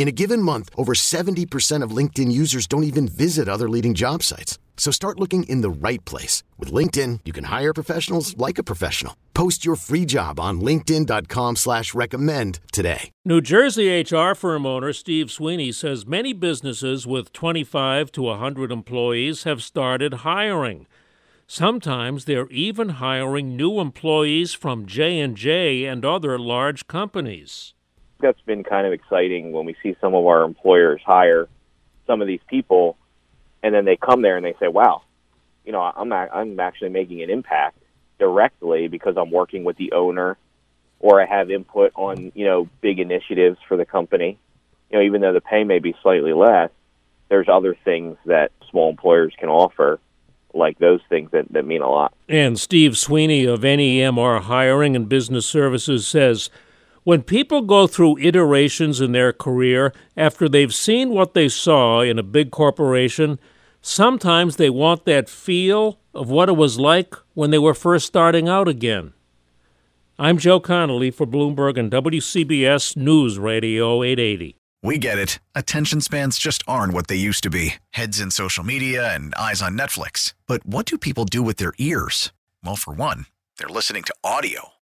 In a given month, over 70% of LinkedIn users don't even visit other leading job sites. So start looking in the right place. With LinkedIn, you can hire professionals like a professional. Post your free job on linkedin.com slash recommend today. New Jersey HR firm owner Steve Sweeney says many businesses with 25 to 100 employees have started hiring. Sometimes they're even hiring new employees from J&J and other large companies. That's been kind of exciting when we see some of our employers hire some of these people and then they come there and they say, "Wow, you know, I'm I'm actually making an impact directly because I'm working with the owner, or I have input on you know big initiatives for the company. You know, even though the pay may be slightly less, there's other things that small employers can offer." Like those things that, that mean a lot. And Steve Sweeney of NEMR Hiring and Business Services says when people go through iterations in their career after they've seen what they saw in a big corporation, sometimes they want that feel of what it was like when they were first starting out again. I'm Joe Connolly for Bloomberg and WCBS News Radio 880. We get it. Attention spans just aren't what they used to be heads in social media and eyes on Netflix. But what do people do with their ears? Well, for one, they're listening to audio.